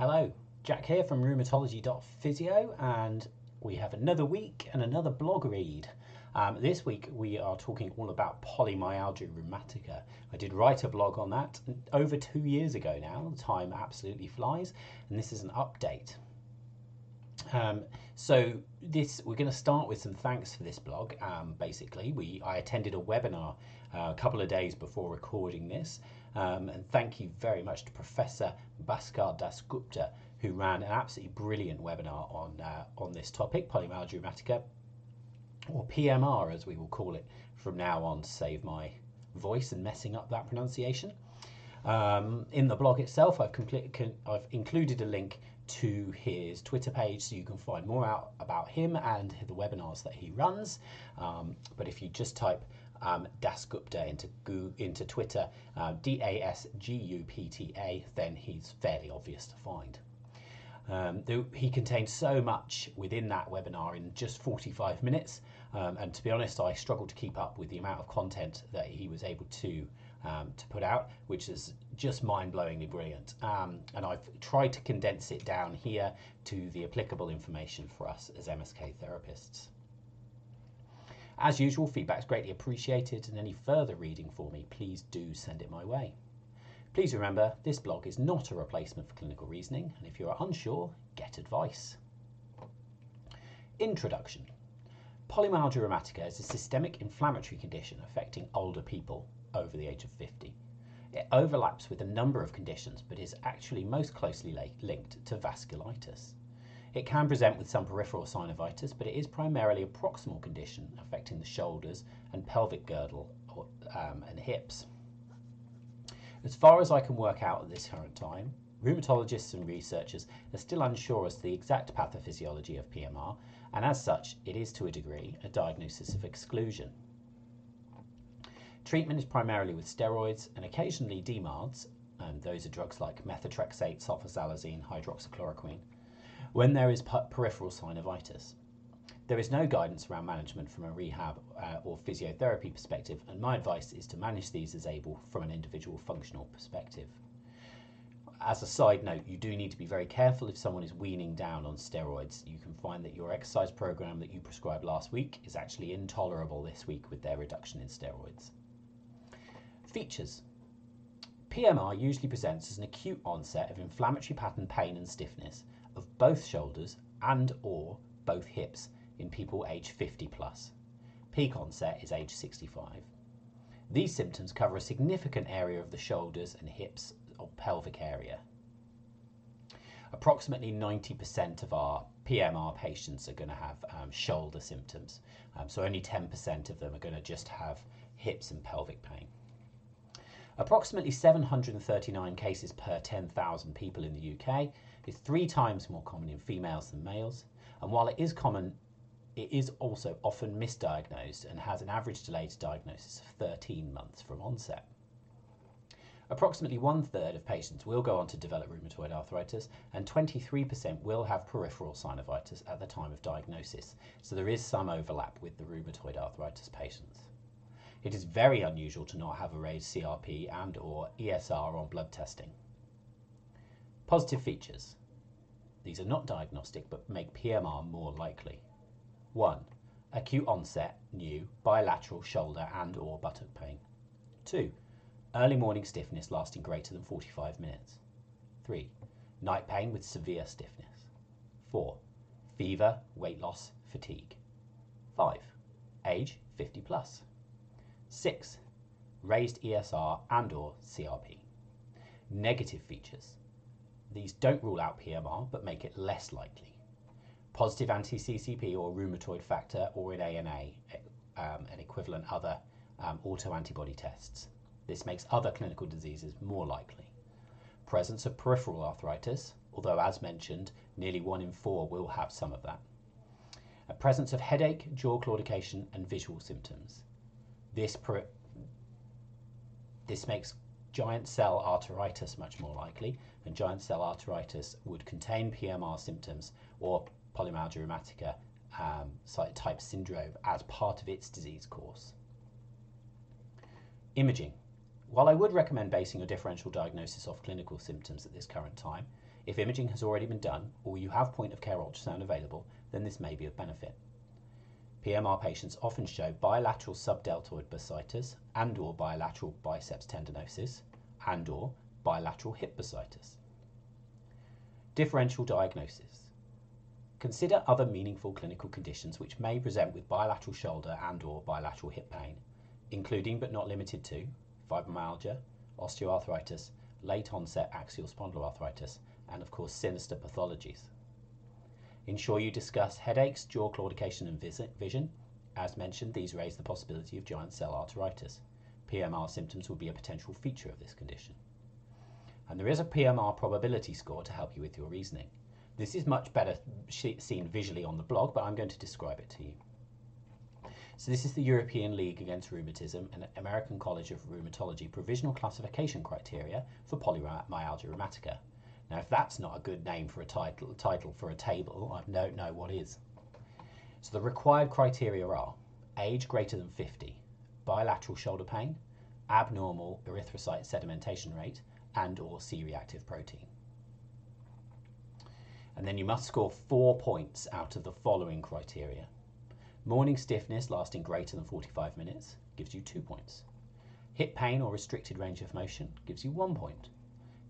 Hello, Jack here from rheumatology.physio, and we have another week and another blog read. Um, this week we are talking all about polymyalgia rheumatica. I did write a blog on that over two years ago now. Time absolutely flies, and this is an update. Um, so this we're going to start with some thanks for this blog. Um, basically, we I attended a webinar uh, a couple of days before recording this, um, and thank you very much to Professor Bhaskar Dasgupta who ran an absolutely brilliant webinar on uh, on this topic, polymyalgia rheumatica, or PMR as we will call it from now on to save my voice and messing up that pronunciation. Um, in the blog itself, I've, I've included a link to his Twitter page so you can find more out about him and the webinars that he runs. Um, but if you just type um, Dasgupta into into Twitter, uh, D A S G U P T A, then he's fairly obvious to find. Um, he contained so much within that webinar in just 45 minutes, um, and to be honest, I struggled to keep up with the amount of content that he was able to um, to put out, which is just mind-blowingly brilliant. Um, and I've tried to condense it down here to the applicable information for us as MSK therapists. As usual, feedback is greatly appreciated, and any further reading for me, please do send it my way. Please remember, this blog is not a replacement for clinical reasoning, and if you are unsure, get advice. Introduction. Polymyalgia rheumatica is a systemic inflammatory condition affecting older people over the age of 50. It overlaps with a number of conditions, but is actually most closely linked to vasculitis. It can present with some peripheral synovitis, but it is primarily a proximal condition affecting the shoulders and pelvic girdle or, um, and hips. As far as I can work out at this current time, rheumatologists and researchers are still unsure as to the exact pathophysiology of PMR, and as such, it is to a degree a diagnosis of exclusion. Treatment is primarily with steroids and occasionally DMARDs, and those are drugs like methotrexate, sulfasalazine, hydroxychloroquine, when there is peripheral synovitis. There is no guidance around management from a rehab uh, or physiotherapy perspective, and my advice is to manage these as able from an individual functional perspective. As a side note, you do need to be very careful if someone is weaning down on steroids. You can find that your exercise program that you prescribed last week is actually intolerable this week with their reduction in steroids. Features PMR usually presents as an acute onset of inflammatory pattern pain and stiffness of both shoulders and or both hips in people aged 50 plus. Peak onset is age 65. These symptoms cover a significant area of the shoulders and hips or pelvic area. Approximately 90% of our PMR patients are going to have um, shoulder symptoms, um, so only 10% of them are going to just have hips and pelvic pain. Approximately 739 cases per 10,000 people in the UK is three times more common in females than males, and while it is common, it is also often misdiagnosed and has an average delay to diagnosis of 13 months from onset. Approximately one third of patients will go on to develop rheumatoid arthritis, and 23% will have peripheral synovitis at the time of diagnosis, so there is some overlap with the rheumatoid arthritis patients. It is very unusual to not have a raised CRP and or ESR on blood testing. Positive features. These are not diagnostic but make PMR more likely. 1. Acute onset, new, bilateral shoulder and or buttock pain. 2. Early morning stiffness lasting greater than 45 minutes. 3. Night pain with severe stiffness. 4. Fever, weight loss, fatigue. 5. Age 50 plus. 6. Raised ESR and or CRP. Negative features. These don't rule out PMR but make it less likely. Positive anti-CCP or rheumatoid factor or in ANA, um, and equivalent other um, autoantibody tests. This makes other clinical diseases more likely. Presence of peripheral arthritis, although as mentioned, nearly one in four will have some of that. A presence of headache, jaw claudication, and visual symptoms. This, this makes giant cell arteritis much more likely, and giant cell arteritis would contain PMR symptoms or polymyalgia rheumatica um, type syndrome as part of its disease course. Imaging. While I would recommend basing your differential diagnosis off clinical symptoms at this current time, If imaging has already been done or you have point of care ultrasound available, then this may be of benefit. PMR patients often show bilateral subdeltoid bursitis and or bilateral biceps tendinosis and or bilateral hip bursitis. Differential diagnosis. Consider other meaningful clinical conditions which may present with bilateral shoulder and or bilateral hip pain, including but not limited to fibromyalgia, osteoarthritis, late onset axial spondyloarthritis, and of course sinister pathologies. Ensure you discuss headaches, jaw claudication, and vision. As mentioned, these raise the possibility of giant cell arteritis. PMR symptoms will be a potential feature of this condition. And there is a PMR probability score to help you with your reasoning. This is much better seen visually on the blog, but I'm going to describe it to you. So this is the European League Against Rheumatism and American College of Rheumatology provisional classification criteria for polymyalgia rheumatica. Now, if that's not a good name for a title, title for a table, I don't know what is. So the required criteria are age greater than 50, bilateral shoulder pain, abnormal erythrocyte sedimentation rate, and or C-reactive protein. And then you must score four points out of the following criteria. Morning stiffness lasting greater than 45 minutes gives you two points. Hip pain or restricted range of motion gives you one point.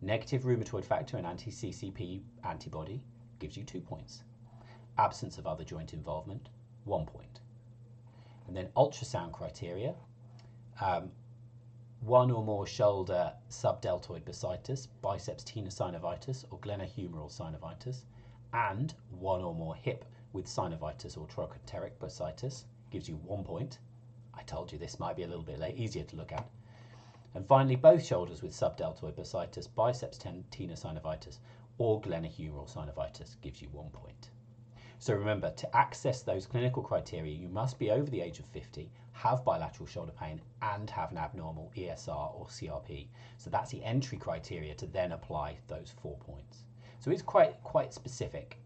Negative rheumatoid factor and anti-CCP antibody gives you two points. Absence of other joint involvement, one point. And then ultrasound criteria, um, one or more shoulder subdeltoid bursitis, biceps tenosynovitis or glenohumeral synovitis, and one or more hip with synovitis or trochanteric bursitis gives you one point. I told you this might be a little bit easier to look at. And finally, both shoulders with subdeltoid bursitis, biceps tenosynovitis, or glenohumeral synovitis gives you one point. So remember, to access those clinical criteria, you must be over the age of 50, have bilateral shoulder pain, and have an abnormal ESR or CRP. So that's the entry criteria to then apply those four points. So it's quite, quite specific.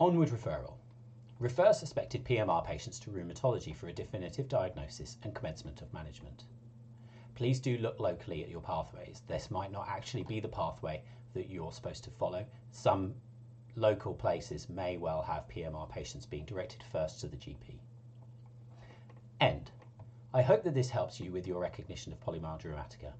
Onward referral. Refer suspected PMR patients to rheumatology for a definitive diagnosis and commencement of management. Please do look locally at your pathways. This might not actually be the pathway that you're supposed to follow. Some local places may well have PMR patients being directed first to the GP. End. I hope that this helps you with your recognition of polymyalgia rheumatica.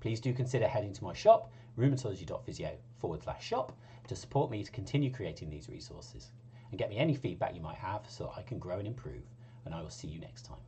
Please do consider heading to my shop, rheumatology.physio forward slash shop, to support me to continue creating these resources and get me any feedback you might have so that I can grow and improve. And I will see you next time.